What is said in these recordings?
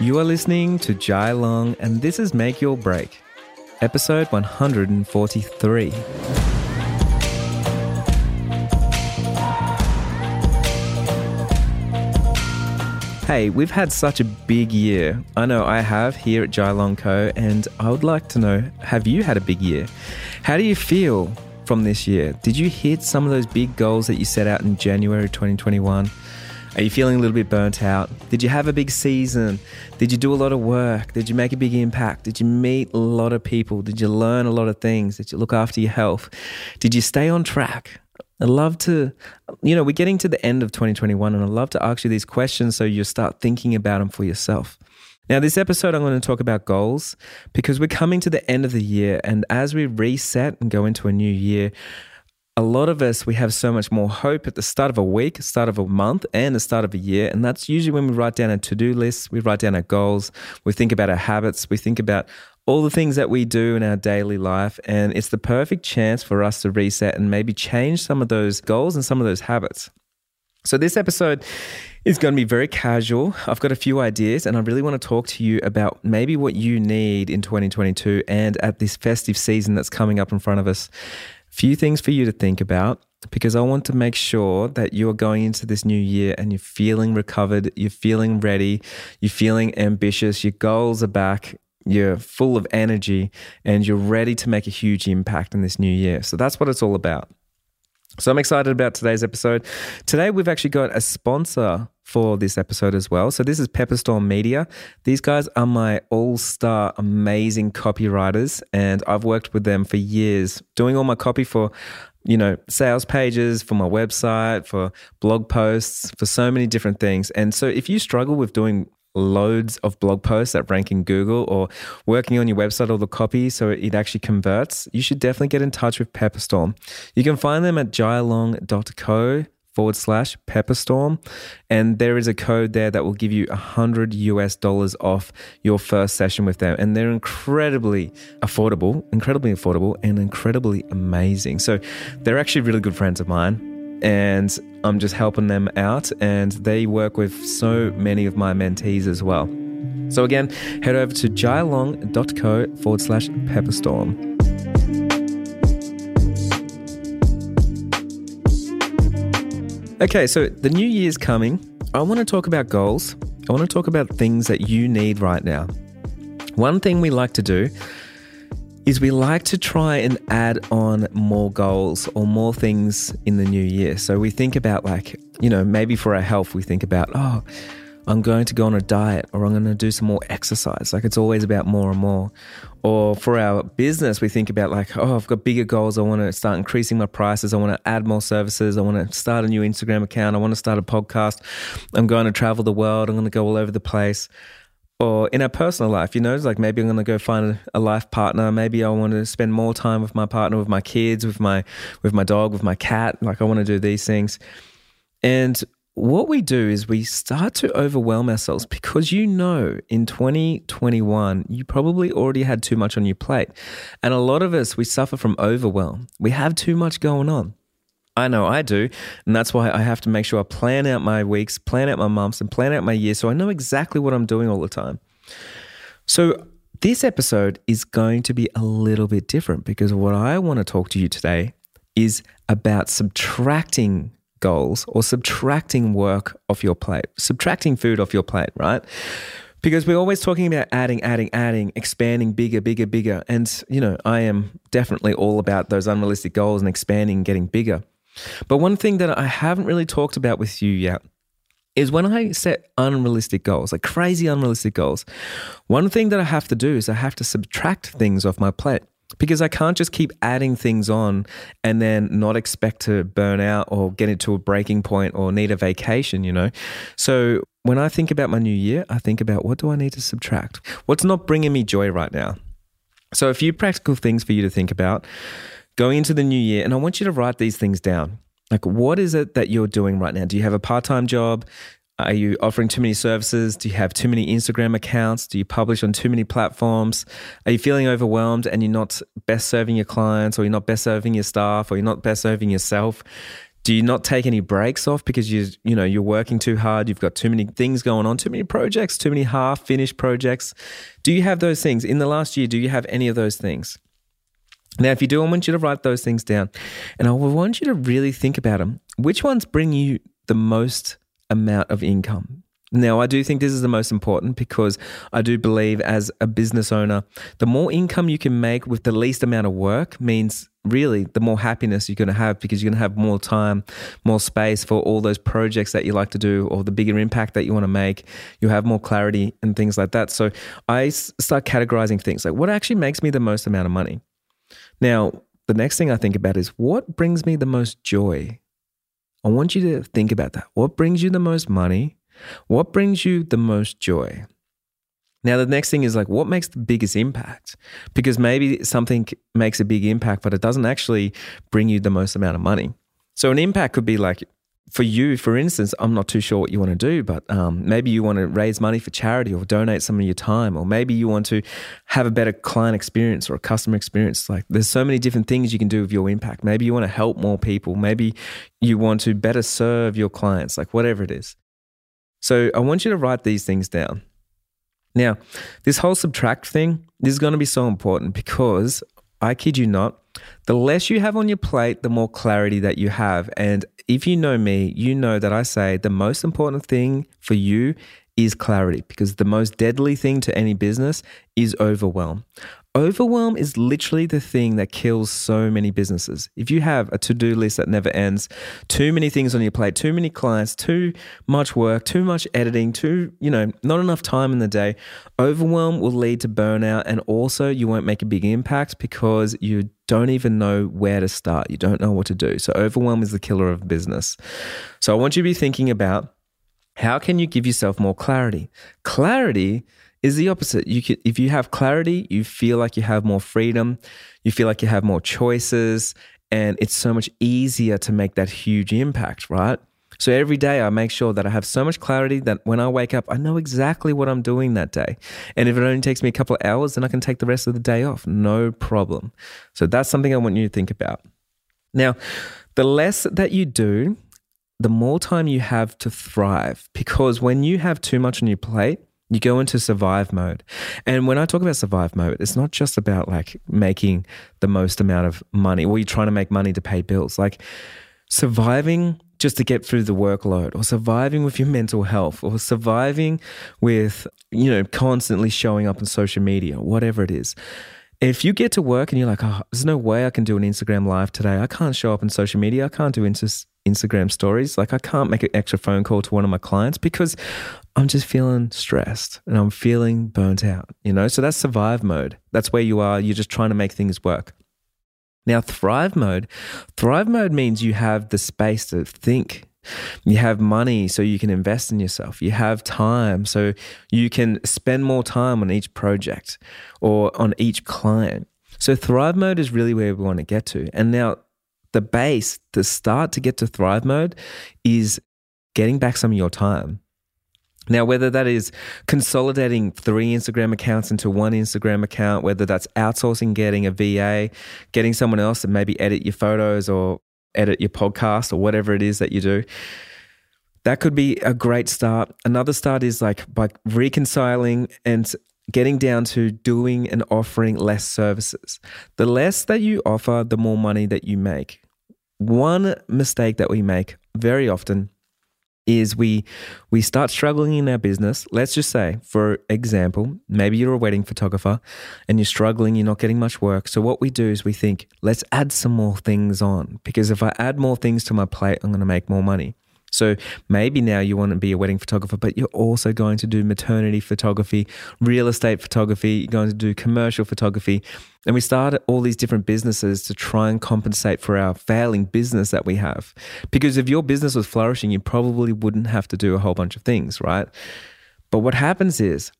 You are listening to Jai Long, and this is Make Your Break, episode 143. Hey, we've had such a big year. I know I have here at Jai Long Co, and I would like to know have you had a big year? How do you feel from this year? Did you hit some of those big goals that you set out in January 2021? Are you feeling a little bit burnt out? Did you have a big season? Did you do a lot of work? Did you make a big impact? Did you meet a lot of people? Did you learn a lot of things? Did you look after your health? Did you stay on track? I'd love to, you know, we're getting to the end of 2021, and I'd love to ask you these questions so you start thinking about them for yourself. Now, this episode, I'm going to talk about goals because we're coming to the end of the year. And as we reset and go into a new year, a lot of us, we have so much more hope at the start of a week, start of a month, and the start of a year. And that's usually when we write down our to do list, we write down our goals, we think about our habits, we think about all the things that we do in our daily life. And it's the perfect chance for us to reset and maybe change some of those goals and some of those habits. So, this episode is going to be very casual. I've got a few ideas, and I really want to talk to you about maybe what you need in 2022 and at this festive season that's coming up in front of us. Few things for you to think about because I want to make sure that you're going into this new year and you're feeling recovered, you're feeling ready, you're feeling ambitious, your goals are back, you're full of energy and you're ready to make a huge impact in this new year. So that's what it's all about. So I'm excited about today's episode. Today we've actually got a sponsor for this episode as well. So this is Pepperstorm Media. These guys are my all-star amazing copywriters and I've worked with them for years doing all my copy for you know, sales pages for my website, for blog posts, for so many different things. And so if you struggle with doing loads of blog posts that rank in Google or working on your website or the copy so it actually converts, you should definitely get in touch with Pepperstorm. You can find them at jailong.co forward slash pepperstorm and there is a code there that will give you a hundred us dollars off your first session with them and they're incredibly affordable incredibly affordable and incredibly amazing so they're actually really good friends of mine and I'm just helping them out. And they work with so many of my mentees as well. So, again, head over to jailong.co forward slash pepperstorm. Okay, so the new year's coming. I want to talk about goals. I want to talk about things that you need right now. One thing we like to do is we like to try and add on more goals or more things in the new year. So we think about, like, you know, maybe for our health, we think about, oh, I'm going to go on a diet or I'm going to do some more exercise. Like it's always about more and more. Or for our business, we think about like, oh, I've got bigger goals. I want to start increasing my prices. I want to add more services. I want to start a new Instagram account. I want to start a podcast. I'm going to travel the world. I'm going to go all over the place or in our personal life, you know, it's like maybe I'm going to go find a life partner. Maybe I want to spend more time with my partner, with my kids, with my with my dog, with my cat. Like I want to do these things. And what we do is we start to overwhelm ourselves because you know in 2021 you probably already had too much on your plate. And a lot of us we suffer from overwhelm. We have too much going on. I know I do. And that's why I have to make sure I plan out my weeks, plan out my months, and plan out my year so I know exactly what I'm doing all the time. So, this episode is going to be a little bit different because what I want to talk to you today is about subtracting goals or subtracting work off your plate, subtracting food off your plate, right? Because we're always talking about adding, adding, adding, expanding bigger, bigger, bigger. And, you know, I am definitely all about those unrealistic goals and expanding, getting bigger. But one thing that I haven't really talked about with you yet is when I set unrealistic goals, like crazy unrealistic goals, one thing that I have to do is I have to subtract things off my plate because I can't just keep adding things on and then not expect to burn out or get into a breaking point or need a vacation, you know? So when I think about my new year, I think about what do I need to subtract? What's not bringing me joy right now? So a few practical things for you to think about going into the new year, and I want you to write these things down. Like, what is it that you're doing right now? Do you have a part time job? Are you offering too many services? Do you have too many Instagram accounts? Do you publish on too many platforms? Are you feeling overwhelmed and you're not best serving your clients or you're not best serving your staff or you're not best serving yourself? Do you not take any breaks off because you you know you're working too hard, you've got too many things going on, too many projects, too many half finished projects? Do you have those things in the last year? Do you have any of those things? Now, if you do, I want you to write those things down, and I want you to really think about them. Which ones bring you the most amount of income? Now, I do think this is the most important because I do believe as a business owner, the more income you can make with the least amount of work means really the more happiness you're going to have because you're going to have more time, more space for all those projects that you like to do or the bigger impact that you want to make. You'll have more clarity and things like that. So I start categorizing things like what actually makes me the most amount of money. Now, the next thing I think about is what brings me the most joy. I want you to think about that. What brings you the most money? What brings you the most joy? Now, the next thing is like, what makes the biggest impact? Because maybe something makes a big impact, but it doesn't actually bring you the most amount of money. So, an impact could be like for you, for instance, I'm not too sure what you want to do, but um, maybe you want to raise money for charity or donate some of your time, or maybe you want to have a better client experience or a customer experience. Like there's so many different things you can do with your impact. Maybe you want to help more people. Maybe you want to better serve your clients, like whatever it is. So I want you to write these things down. Now, this whole subtract thing, this is going to be so important because I kid you not, the less you have on your plate, the more clarity that you have. And if you know me, you know that I say the most important thing for you is clarity because the most deadly thing to any business is overwhelm. Overwhelm is literally the thing that kills so many businesses. If you have a to do list that never ends, too many things on your plate, too many clients, too much work, too much editing, too, you know, not enough time in the day, overwhelm will lead to burnout. And also, you won't make a big impact because you don't even know where to start. You don't know what to do. So, overwhelm is the killer of business. So, I want you to be thinking about how can you give yourself more clarity? Clarity is the opposite. You could, if you have clarity, you feel like you have more freedom, you feel like you have more choices, and it's so much easier to make that huge impact, right? So every day I make sure that I have so much clarity that when I wake up, I know exactly what I'm doing that day. And if it only takes me a couple of hours, then I can take the rest of the day off, no problem. So that's something I want you to think about. Now, the less that you do, the more time you have to thrive because when you have too much on your plate, you go into survive mode. And when I talk about survive mode, it's not just about like making the most amount of money or you're trying to make money to pay bills. Like surviving just to get through the workload or surviving with your mental health or surviving with, you know, constantly showing up on social media, whatever it is. If you get to work and you're like, oh, there's no way I can do an Instagram live today. I can't show up on social media. I can't do Instagram stories. Like, I can't make an extra phone call to one of my clients because I'm just feeling stressed and I'm feeling burnt out, you know? So that's survive mode. That's where you are. You're just trying to make things work. Now, thrive mode, thrive mode means you have the space to think. You have money so you can invest in yourself. You have time so you can spend more time on each project or on each client. So, thrive mode is really where we want to get to. And now, the base, the start to get to thrive mode is getting back some of your time. Now, whether that is consolidating three Instagram accounts into one Instagram account, whether that's outsourcing, getting a VA, getting someone else to maybe edit your photos or edit your podcast or whatever it is that you do, that could be a great start. Another start is like by reconciling and getting down to doing and offering less services. The less that you offer, the more money that you make. One mistake that we make very often is we we start struggling in our business. Let's just say, for example, maybe you're a wedding photographer and you're struggling, you're not getting much work. So what we do is we think, let's add some more things on because if I add more things to my plate, I'm going to make more money. So maybe now you want to be a wedding photographer, but you're also going to do maternity photography, real estate photography, you're going to do commercial photography. And we started all these different businesses to try and compensate for our failing business that we have. Because if your business was flourishing, you probably wouldn't have to do a whole bunch of things, right? But what happens is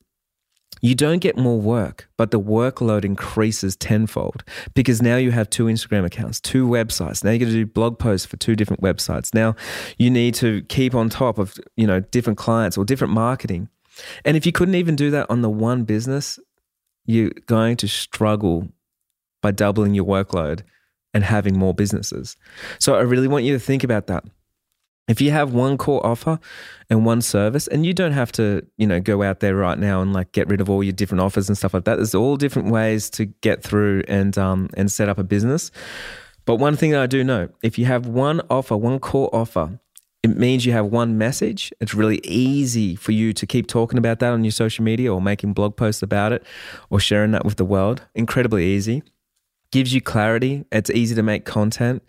you don't get more work, but the workload increases tenfold because now you have two Instagram accounts, two websites. Now you're going to do blog posts for two different websites. Now you need to keep on top of, you know, different clients or different marketing. And if you couldn't even do that on the one business, you're going to struggle by doubling your workload and having more businesses. So I really want you to think about that. If you have one core offer and one service, and you don't have to, you know, go out there right now and like get rid of all your different offers and stuff like that. There's all different ways to get through and um, and set up a business. But one thing that I do know, if you have one offer, one core offer, it means you have one message. It's really easy for you to keep talking about that on your social media or making blog posts about it or sharing that with the world. Incredibly easy. Gives you clarity. It's easy to make content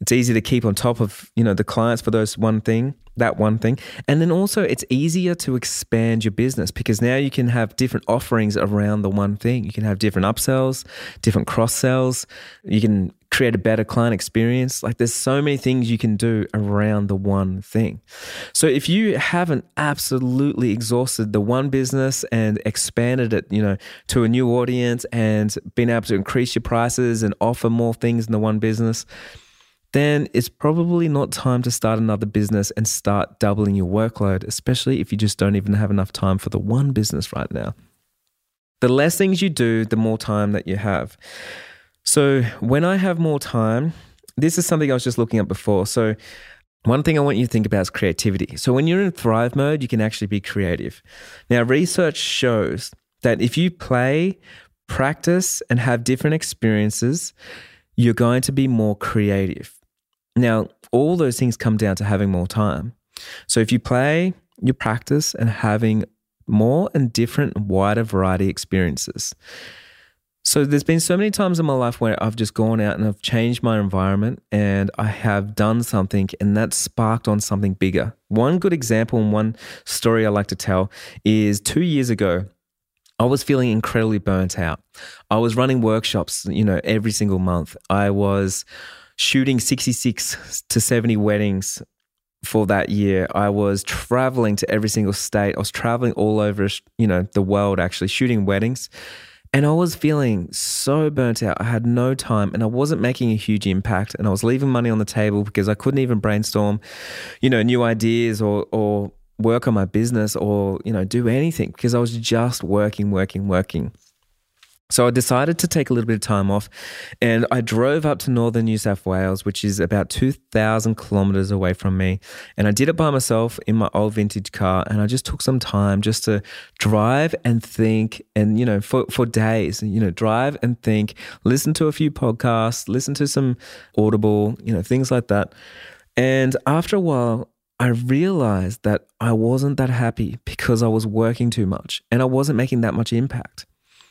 it's easy to keep on top of you know the clients for those one thing that one thing. And then also it's easier to expand your business because now you can have different offerings around the one thing. You can have different upsells different cross sells. You can create a better client experience. Like there's so many things you can do around the one thing. So if you haven't absolutely exhausted the one business and expanded it you know to a new audience and been able to increase your prices and offer more things in the one business then it's probably not time to start another business and start doubling your workload, especially if you just don't even have enough time for the one business right now. The less things you do, the more time that you have. So, when I have more time, this is something I was just looking at before. So, one thing I want you to think about is creativity. So, when you're in thrive mode, you can actually be creative. Now, research shows that if you play, practice, and have different experiences, you're going to be more creative. Now, all those things come down to having more time. So if you play, you practice, and having more and different, wider variety experiences. So there's been so many times in my life where I've just gone out and I've changed my environment and I have done something and that sparked on something bigger. One good example and one story I like to tell is 2 years ago I was feeling incredibly burnt out. I was running workshops, you know, every single month. I was shooting 66 to 70 weddings for that year. I was traveling to every single state. I was traveling all over, you know, the world actually shooting weddings. And I was feeling so burnt out. I had no time and I wasn't making a huge impact. And I was leaving money on the table because I couldn't even brainstorm, you know, new ideas or, or work on my business or, you know, do anything because I was just working, working, working. So I decided to take a little bit of time off and I drove up to northern New South Wales, which is about 2,000 kilometers away from me. And I did it by myself in my old vintage car. And I just took some time just to drive and think and, you know, for, for days, you know, drive and think, listen to a few podcasts, listen to some Audible, you know, things like that. And after a while, I realized that I wasn't that happy because I was working too much and I wasn't making that much impact.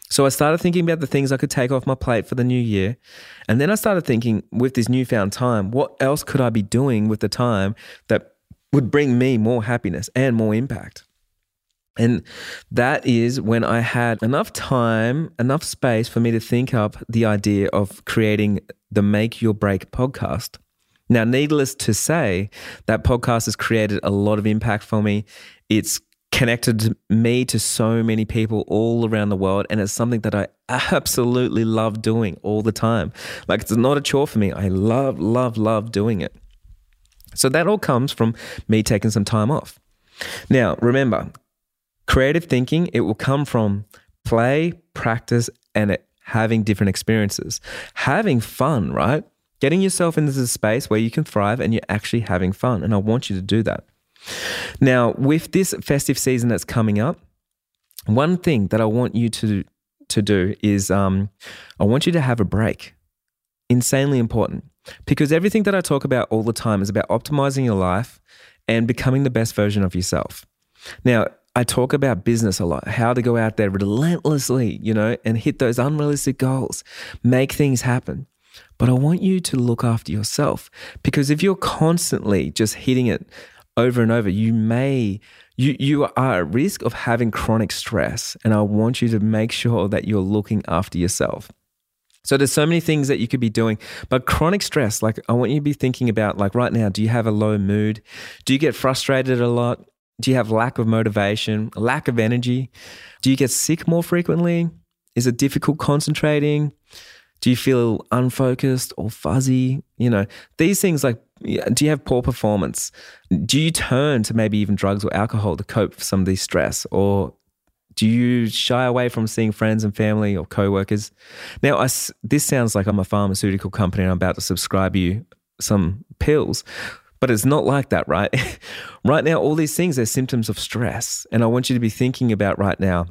So I started thinking about the things I could take off my plate for the new year. And then I started thinking with this newfound time, what else could I be doing with the time that would bring me more happiness and more impact? And that is when I had enough time, enough space for me to think up the idea of creating the Make Your Break podcast. Now, needless to say, that podcast has created a lot of impact for me. It's connected me to so many people all around the world. And it's something that I absolutely love doing all the time. Like it's not a chore for me. I love, love, love doing it. So that all comes from me taking some time off. Now, remember, creative thinking, it will come from play, practice, and having different experiences. Having fun, right? Getting yourself into the space where you can thrive and you're actually having fun. And I want you to do that. Now, with this festive season that's coming up, one thing that I want you to to do is um, I want you to have a break. Insanely important because everything that I talk about all the time is about optimizing your life and becoming the best version of yourself. Now, I talk about business a lot, how to go out there relentlessly, you know, and hit those unrealistic goals, make things happen. But I want you to look after yourself because if you're constantly just hitting it over and over, you may you you are at risk of having chronic stress and I want you to make sure that you're looking after yourself. So there's so many things that you could be doing, but chronic stress, like I want you to be thinking about like right now, do you have a low mood? Do you get frustrated a lot? Do you have lack of motivation, lack of energy? Do you get sick more frequently? Is it difficult concentrating? Do you feel unfocused or fuzzy? You know, these things like, do you have poor performance? Do you turn to maybe even drugs or alcohol to cope with some of these stress? Or Do you shy away from seeing friends and family or coworkers? Now, I, this sounds like I'm a pharmaceutical company and I'm about to subscribe you some pills, but it's not like that, right? right now, all these things are symptoms of stress. And I want you to be thinking about right now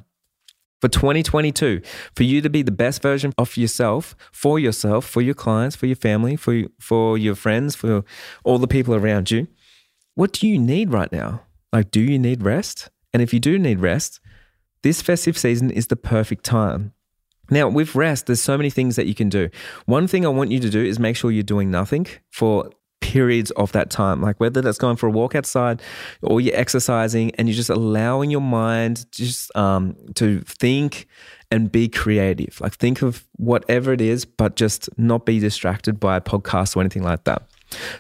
for 2022 for you to be the best version of yourself for yourself for your clients for your family for for your friends for all the people around you what do you need right now? Like do you need rest? And if you do need rest this festive season is the perfect time. Now, with rest, there's so many things that you can do. One thing I want you to do is make sure you're doing nothing for periods of that time, like whether that's going for a walk outside or you're exercising and you're just allowing your mind just um, to think and be creative. Like think of whatever it is, but just not be distracted by a podcast or anything like that.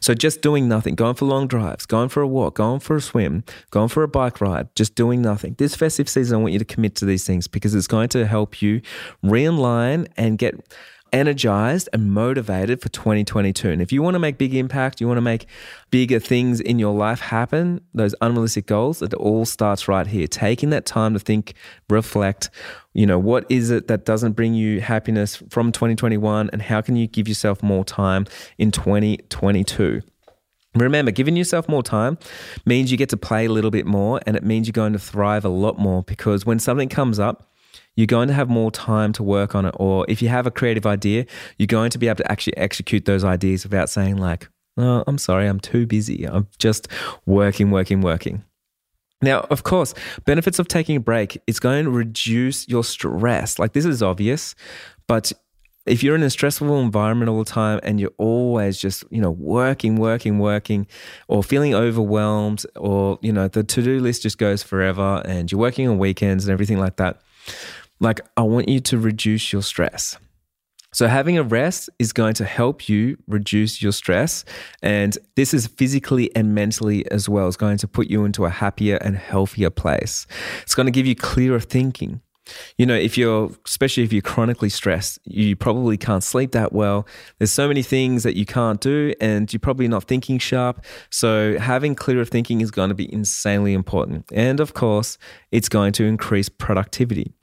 So just doing nothing, going for long drives, going for a walk, going for a swim, going for a bike ride, just doing nothing. This festive season, I want you to commit to these things because it's going to help you realign and get energized and motivated for 2022. And if you want to make big impact, you want to make bigger things in your life happen, those unrealistic goals, it all starts right here. Taking that time to think, reflect, you know, what is it that doesn't bring you happiness from 2021 and how can you give yourself more time in 2022? Remember, giving yourself more time means you get to play a little bit more and it means you're going to thrive a lot more because when something comes up, you're going to have more time to work on it. Or if you have a creative idea, you're going to be able to actually execute those ideas without saying, like, oh, I'm sorry, I'm too busy. I'm just working, working, working. Now, of course, benefits of taking a break is going to reduce your stress. Like this is obvious, but if you're in a stressful environment all the time and you're always just, you know, working, working, working, or feeling overwhelmed, or, you know, the to do list just goes forever and you're working on weekends and everything like that, like, I want you to reduce your stress. So, having a rest is going to help you reduce your stress. And this is physically and mentally as well. It's going to put you into a happier and healthier place. It's going to give you clearer thinking. You know, if you're, especially if you're chronically stressed, you probably can't sleep that well. There's so many things that you can't do, and you're probably not thinking sharp. So, having clearer thinking is going to be insanely important. And of course, it's going to increase productivity.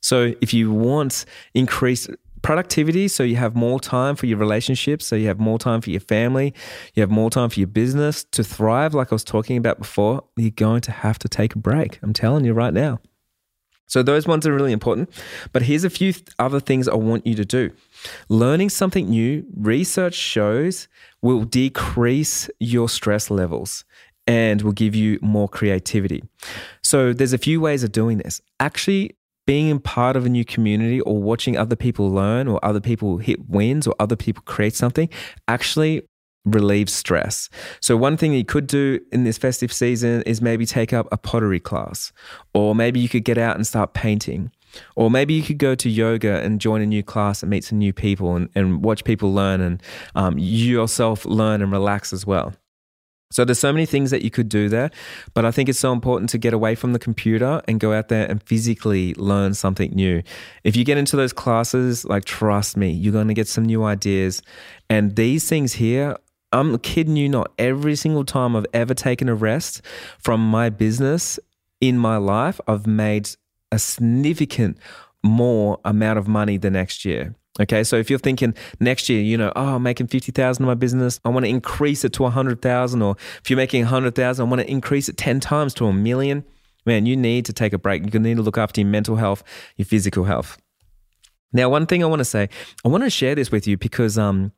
So if you want increased productivity, so you have more time for your relationships, so you have more time for your family, you have more time for your business to thrive, like I was talking about before, you're going to have to take a break. I'm telling you right now. So those ones are really important. But here's a few other things I want you to do. Learning something new, research shows will decrease your stress levels and will give you more creativity. So there's a few ways of doing this. Actually being in part of a new community or watching other people learn or other people hit wins or other people create something actually relieves stress. So, one thing you could do in this festive season is maybe take up a pottery class, or maybe you could get out and start painting. Or maybe you could go to yoga and join a new class and meet some new people and, and watch people learn and um, you yourself learn and relax as well. So there's so many things that you could do there, but I think it's so important to get away from the computer and go out there and physically learn something new. If you get into those classes, like trust me, you're going to get some new ideas. And these things here, I'm kidding you not, every single time I've ever taken a rest from my business in my life, I've made a significant more amount of money the next year. Okay, so if you're thinking next year, you know, oh, I'm making fifty thousand in my business, I want to increase it to a hundred thousand, or if you're making a hundred thousand, I want to increase it ten times to a million. Man, you need to take a break. You need to look after your mental health, your physical health. Now, one thing I want to say, I want to share this with you because um,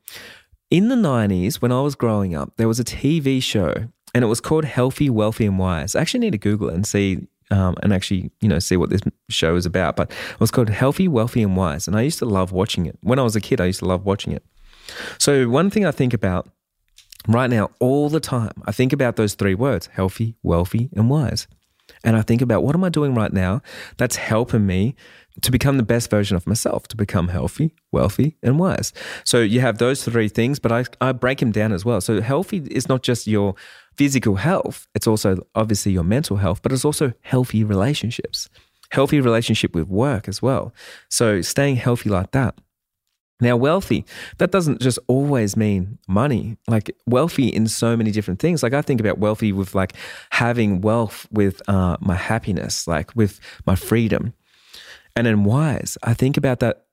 in the '90s, when I was growing up, there was a TV show, and it was called Healthy, Wealthy, and Wise. I actually need to Google it and see um, and actually, you know, see what this show is about. But it was called Healthy, Wealthy, and Wise. And I used to love watching it. When I was a kid, I used to love watching it. So, one thing I think about right now all the time, I think about those three words healthy, wealthy, and wise. And I think about what am I doing right now that's helping me to become the best version of myself, to become healthy, wealthy, and wise. So you have those three things, but I, I break them down as well. So healthy is not just your physical health, it's also obviously your mental health, but it's also healthy relationships, healthy relationship with work as well. So staying healthy like that. Now, wealthy, that doesn't just always mean money. Like wealthy in so many different things. Like I think about wealthy with like having wealth with uh, my happiness, like with my freedom. And then wise, I think about that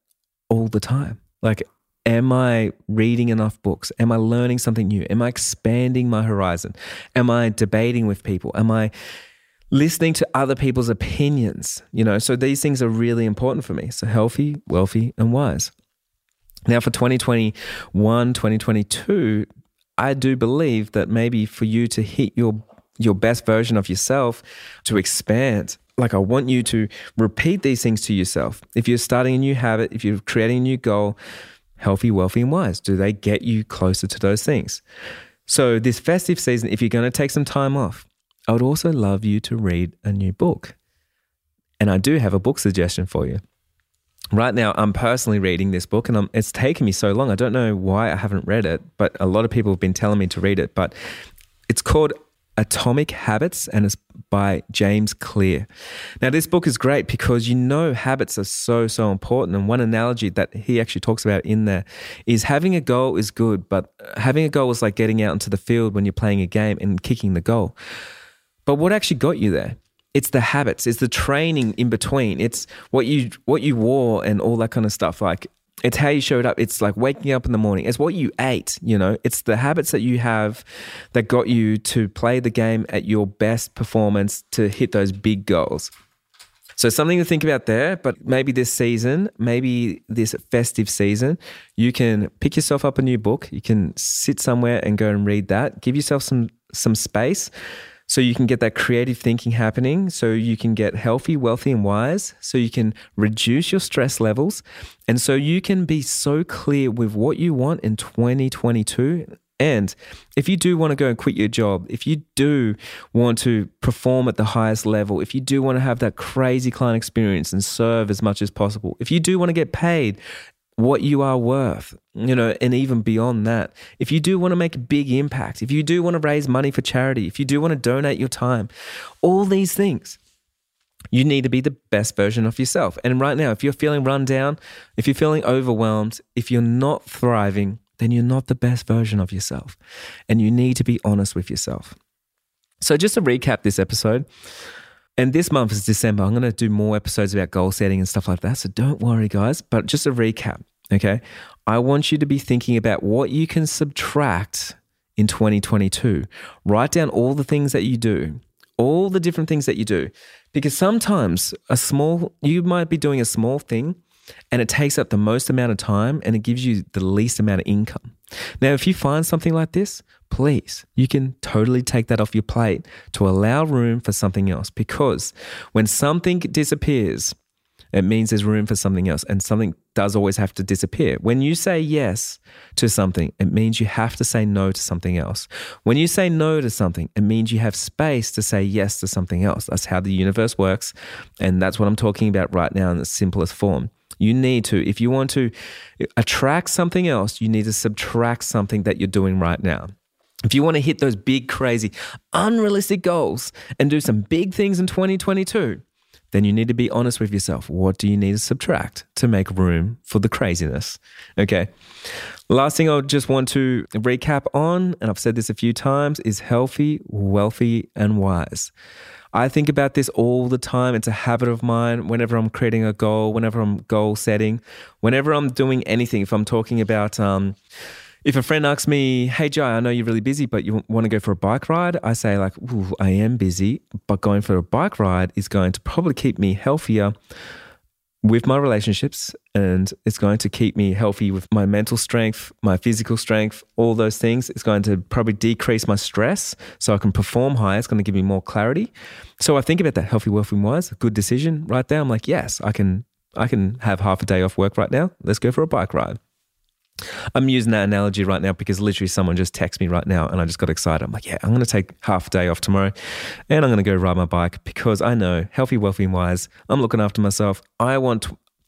all the time. Like, am I reading enough books? Am I learning something new? Am I expanding my horizon? Am I debating with people? Am I listening to other people's opinions? You know, so these things are really important for me. So healthy, wealthy, and wise. Now, for 2021, 2022, I do believe that maybe for you to hit your your best version of yourself, to expand, like I want you to repeat these things to yourself. If you're starting a new habit, if you're creating a new goal, healthy, wealthy, and wise, do they get you closer to those things? So, this festive season, if you're going to take some time off, I would also love you to read a new book. And I do have a book suggestion for you right now i'm personally reading this book and I'm, it's taken me so long i don't know why i haven't read it but a lot of people have been telling me to read it but it's called atomic habits and it's by james clear. Now this book is great because you know habits are so so important. And one analogy that he actually talks about in there is having a goal is good but having a goal is like getting out into the field when you're playing a game and kicking the goal. But what actually got you there? It's the habits, it's the training in between. It's what you what you wore and all that kind of stuff. Like it's how you showed up. It's like waking up in the morning. It's what you ate, you know. It's the habits that you have that got you to play the game at your best performance to hit those big goals. So something to think about there, but maybe this season, maybe this festive season, you can pick yourself up a new book. You can sit somewhere and go and read that. Give yourself some some space so you can get that creative thinking happening, so you can get healthy, wealthy, and wise, so you can reduce your stress levels, and so you can be so clear with what you want in 2022 and if you do want to go and quit your job, if you do want to perform at the highest level, if you do want to have that crazy client experience and serve as much as possible, if you do want to get paid what you are worth, you know, and even beyond that. If you do want to make a big impact, if you do want to raise money for charity, if you do want to donate your time, all these things, you need to be the best version of yourself. And right now, if you're feeling run down, if you're feeling overwhelmed, if you're not thriving, then you're not the best version of yourself. And you need to be honest with yourself. So, just to recap this episode, and this month is December. I'm going to do more episodes about goal setting and stuff like that. So don't worry, guys. But just a recap, okay? I want you to be thinking about what you can subtract in 2022. Write down all the things that you do, all the different things that you do. Because sometimes a small, you might be doing a small thing and it takes up the most amount of time and it gives you the least amount of income. Now, if you find something like this, please, you can totally take that off your plate to allow room for something else because when something disappears, it means there's room for something else, and something does always have to disappear. When you say yes to something, it means you have to say no to something else. When you say no to something, it means you have space to say yes to something else. That's how the universe works, and that's what I'm talking about right now in the simplest form. You need to, if you want to attract something else, you need to subtract something that you're doing right now. If you want to hit those big, crazy, unrealistic goals and do some big things in 2022, then you need to be honest with yourself. What do you need to subtract to make room for the craziness? Okay. Last thing I just want to recap on, and I've said this a few times, is healthy, wealthy, and wise. I think about this all the time. It's a habit of mine whenever I'm creating a goal, whenever I'm goal setting, whenever I'm doing anything. If I'm talking about, um, if a friend asks me, "Hey Jai, I know you're really busy, but you want to go for a bike ride?" I say like, "I am busy, but going for a bike ride is going to probably keep me healthier with my relationships and it's going to keep me healthy with my mental strength, my physical strength, all those things. It's going to probably decrease my stress so I can perform higher. It's going to give me more clarity. So I think about that healthy, wealthy, wise, good decision right there. I'm like, yes, I can I can have half a day off work right now. Let's go for a bike ride. I'm using that analogy right now because literally someone just texted me right now and I just got excited. I'm like, yeah, I'm going to take half a day off tomorrow and I'm going to go ride my bike because I know healthy, wealthy, and wise. I'm looking after myself. I want,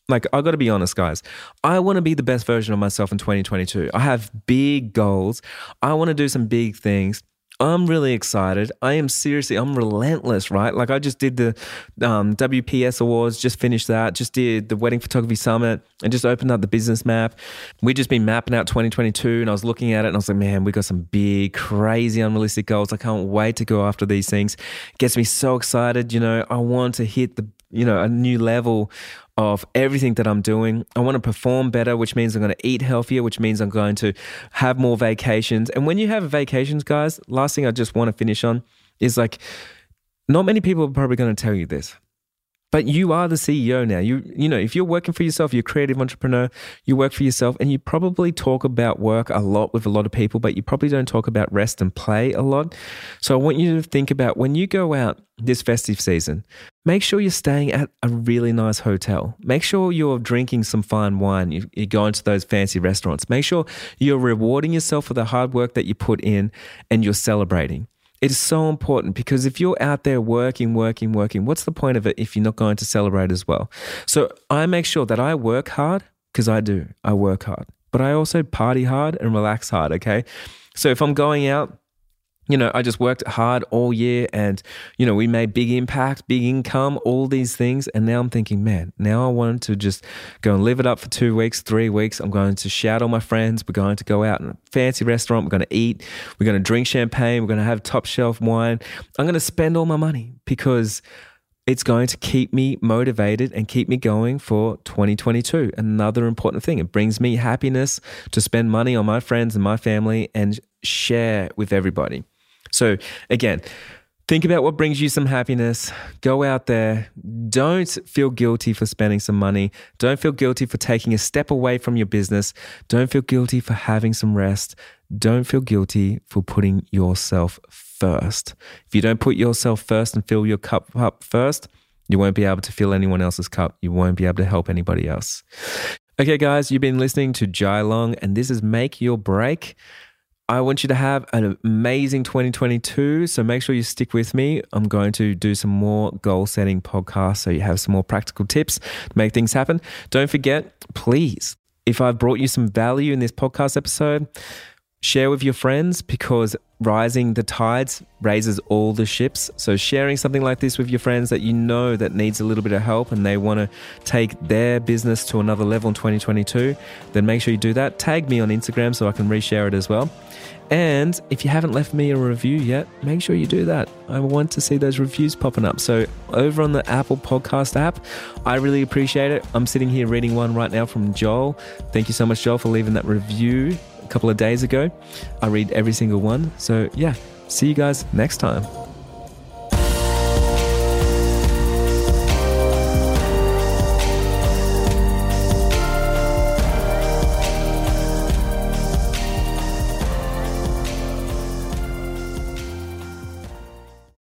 like, I got to be honest, guys. I want to be the best version of myself in 2022. I have big goals. I want to do some big things. I'm really excited. I am seriously, I'm relentless, right? Like I just did the um, WPS Awards, just finished that, just did the Wedding Photography Summit, and just opened up the business map. We just been mapping out 2022, and I was looking at it, and I was like, man, we got some big, crazy, unrealistic goals. I can't wait to go after these things. It gets me so excited. You know, I want to hit the you know a new level of everything that I'm doing. I want to perform better, which means I'm going to eat healthier, which means I'm going to have more vacations. And when you have vacations, guys, last thing I just want to finish on is like, not many people are probably going to tell you this. But you are the CEO now. You you know, if you're working for yourself, you're a creative entrepreneur, you work for yourself and you probably talk about work a lot with a lot of people, but you probably don't talk about rest and play a lot. So I want you to think about when you go out this festive season, make sure you're staying at a really nice hotel. Make sure you're drinking some fine wine. You, you're going to those fancy restaurants. Make sure you're rewarding yourself for the hard work that you put in and you're celebrating. It is so important because if you're out there working, working, working, what's the point of it if you're not going to celebrate as well? So I make sure that I work hard because I do. I work hard, but I also party hard and relax hard. Okay. So if I'm going out, you know, I just worked hard all year and, you know, we made big impact, big income, all these things. And now I'm thinking, man, now I want to just go and live it up for two weeks, three weeks. I'm going to shout all my friends. We're going to go out in a fancy restaurant. We're going to eat. We're going to drink champagne. We're going to have top shelf wine. I'm going to spend all my money because it's going to keep me motivated and keep me going for 2022. Another important thing. It brings me happiness to spend money on my friends and my family and share with everybody. So, again, think about what brings you some happiness. Go out there. Don't feel guilty for spending some money. Don't feel guilty for taking a step away from your business. Don't feel guilty for having some rest. Don't feel guilty for putting yourself first. If you don't put yourself first and fill your cup up first, you won't be able to fill anyone else's cup. You won't be able to help anybody else. Okay, guys, you've been listening to Jai Long, and this is Make Your Break. I want you to have an amazing 2022. So make sure you stick with me. I'm going to do some more goal setting podcasts so you have some more practical tips to make things happen. Don't forget, please, if I've brought you some value in this podcast episode, share with your friends because rising the tides raises all the ships. So sharing something like this with your friends that you know that needs a little bit of help and they want to take their business to another level in 2022, then make sure you do that. Tag me on Instagram so I can reshare it as well. And if you haven't left me a review yet, make sure you do that. I want to see those reviews popping up. So, over on the Apple Podcast app, I really appreciate it. I'm sitting here reading one right now from Joel. Thank you so much, Joel, for leaving that review couple of days ago. I read every single one. So, yeah, see you guys next time.